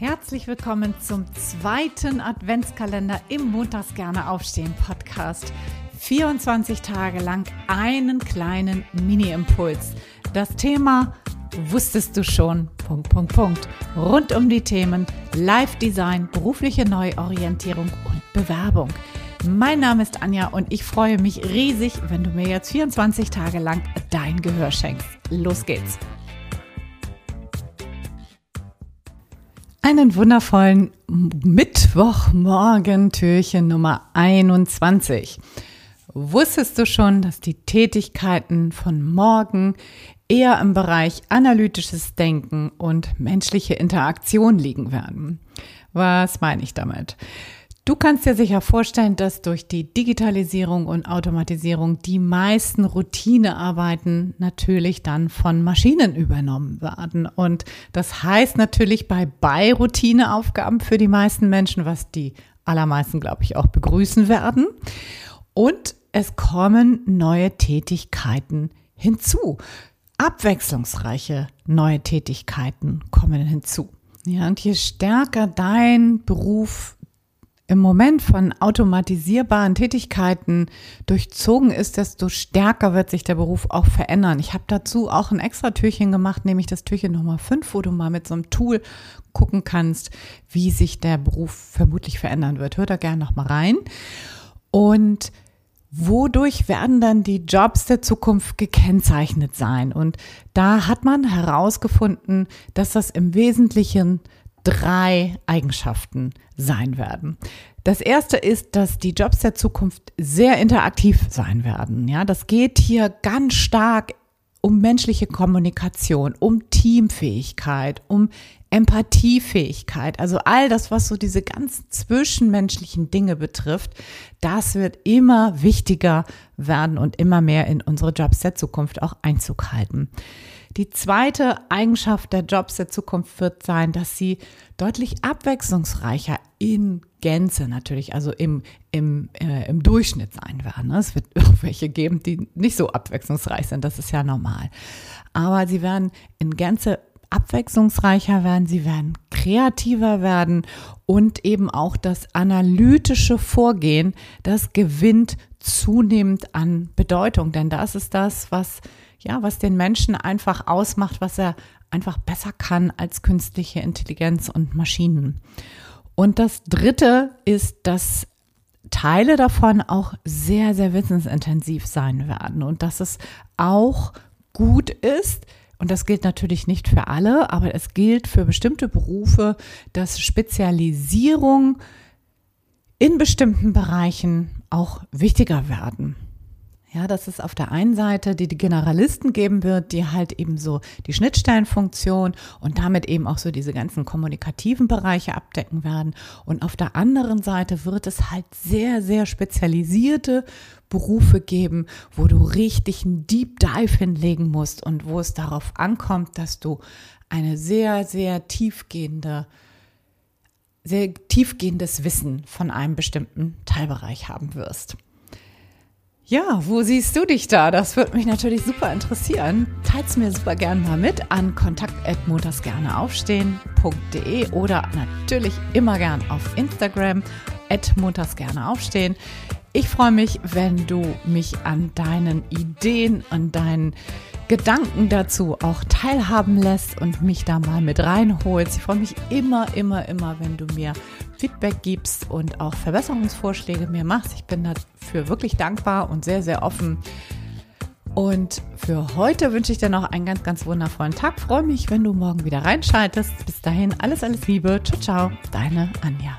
Herzlich willkommen zum zweiten Adventskalender im Montags gerne aufstehen Podcast. 24 Tage lang einen kleinen Mini-Impuls. Das Thema wusstest du schon, Punkt, Punkt, Punkt. Rund um die Themen Live-Design, berufliche Neuorientierung und Bewerbung. Mein Name ist Anja und ich freue mich riesig, wenn du mir jetzt 24 Tage lang dein Gehör schenkst. Los geht's! Einen wundervollen Mittwochmorgen, Türchen Nummer 21. Wusstest du schon, dass die Tätigkeiten von morgen eher im Bereich analytisches Denken und menschliche Interaktion liegen werden? Was meine ich damit? Du kannst dir sicher vorstellen, dass durch die Digitalisierung und Automatisierung die meisten Routinearbeiten natürlich dann von Maschinen übernommen werden. Und das heißt natürlich bei bei Routineaufgaben für die meisten Menschen, was die allermeisten, glaube ich, auch begrüßen werden. Und es kommen neue Tätigkeiten hinzu. Abwechslungsreiche neue Tätigkeiten kommen hinzu. Ja, und je stärker dein Beruf im Moment von automatisierbaren Tätigkeiten durchzogen ist, desto stärker wird sich der Beruf auch verändern. Ich habe dazu auch ein extra Türchen gemacht, nämlich das Türchen Nummer 5, wo du mal mit so einem Tool gucken kannst, wie sich der Beruf vermutlich verändern wird. Hör da gerne noch mal rein. Und wodurch werden dann die Jobs der Zukunft gekennzeichnet sein? Und da hat man herausgefunden, dass das im Wesentlichen drei Eigenschaften sein werden. Das erste ist, dass die Jobs der Zukunft sehr interaktiv sein werden. Ja, das geht hier ganz stark um menschliche Kommunikation, um Teamfähigkeit, um Empathiefähigkeit, also all das, was so diese ganzen zwischenmenschlichen Dinge betrifft, das wird immer wichtiger werden und immer mehr in unsere Jobs der Zukunft auch Einzug halten. Die zweite Eigenschaft der Jobs der Zukunft wird sein, dass sie deutlich abwechslungsreicher in Gänze natürlich, also im, im, äh, im Durchschnitt sein werden. Ne? Es wird auch welche geben, die nicht so abwechslungsreich sind, das ist ja normal. Aber sie werden in Gänze abwechslungsreicher werden, sie werden kreativer werden und eben auch das analytische Vorgehen, das gewinnt zunehmend an Bedeutung, denn das ist das, was ja, was den Menschen einfach ausmacht, was er einfach besser kann als künstliche Intelligenz und Maschinen. Und das dritte ist, dass Teile davon auch sehr, sehr wissensintensiv sein werden und dass es auch gut ist, und das gilt natürlich nicht für alle, aber es gilt für bestimmte Berufe, dass Spezialisierung in bestimmten Bereichen auch wichtiger werden. Ja, dass es auf der einen Seite die, die Generalisten geben wird, die halt eben so die Schnittstellenfunktion und damit eben auch so diese ganzen kommunikativen Bereiche abdecken werden. Und auf der anderen Seite wird es halt sehr, sehr spezialisierte Berufe geben, wo du richtig einen Deep Dive hinlegen musst und wo es darauf ankommt, dass du eine sehr, sehr tiefgehende sehr tiefgehendes Wissen von einem bestimmten Teilbereich haben wirst. Ja, wo siehst du dich da? Das würde mich natürlich super interessieren. Teils mir super gerne mal mit an kontakt@montagsgerneaufstehen.de oder natürlich immer gern auf Instagram @montagsgerneaufstehen. Ich freue mich, wenn du mich an deinen Ideen, an deinen Gedanken dazu auch teilhaben lässt und mich da mal mit reinholst. Ich freue mich immer, immer, immer, wenn du mir Feedback gibst und auch Verbesserungsvorschläge mir machst. Ich bin dafür wirklich dankbar und sehr, sehr offen. Und für heute wünsche ich dir noch einen ganz, ganz wundervollen Tag. freue mich, wenn du morgen wieder reinschaltest. Bis dahin alles, alles Liebe. Ciao, ciao. Deine Anja.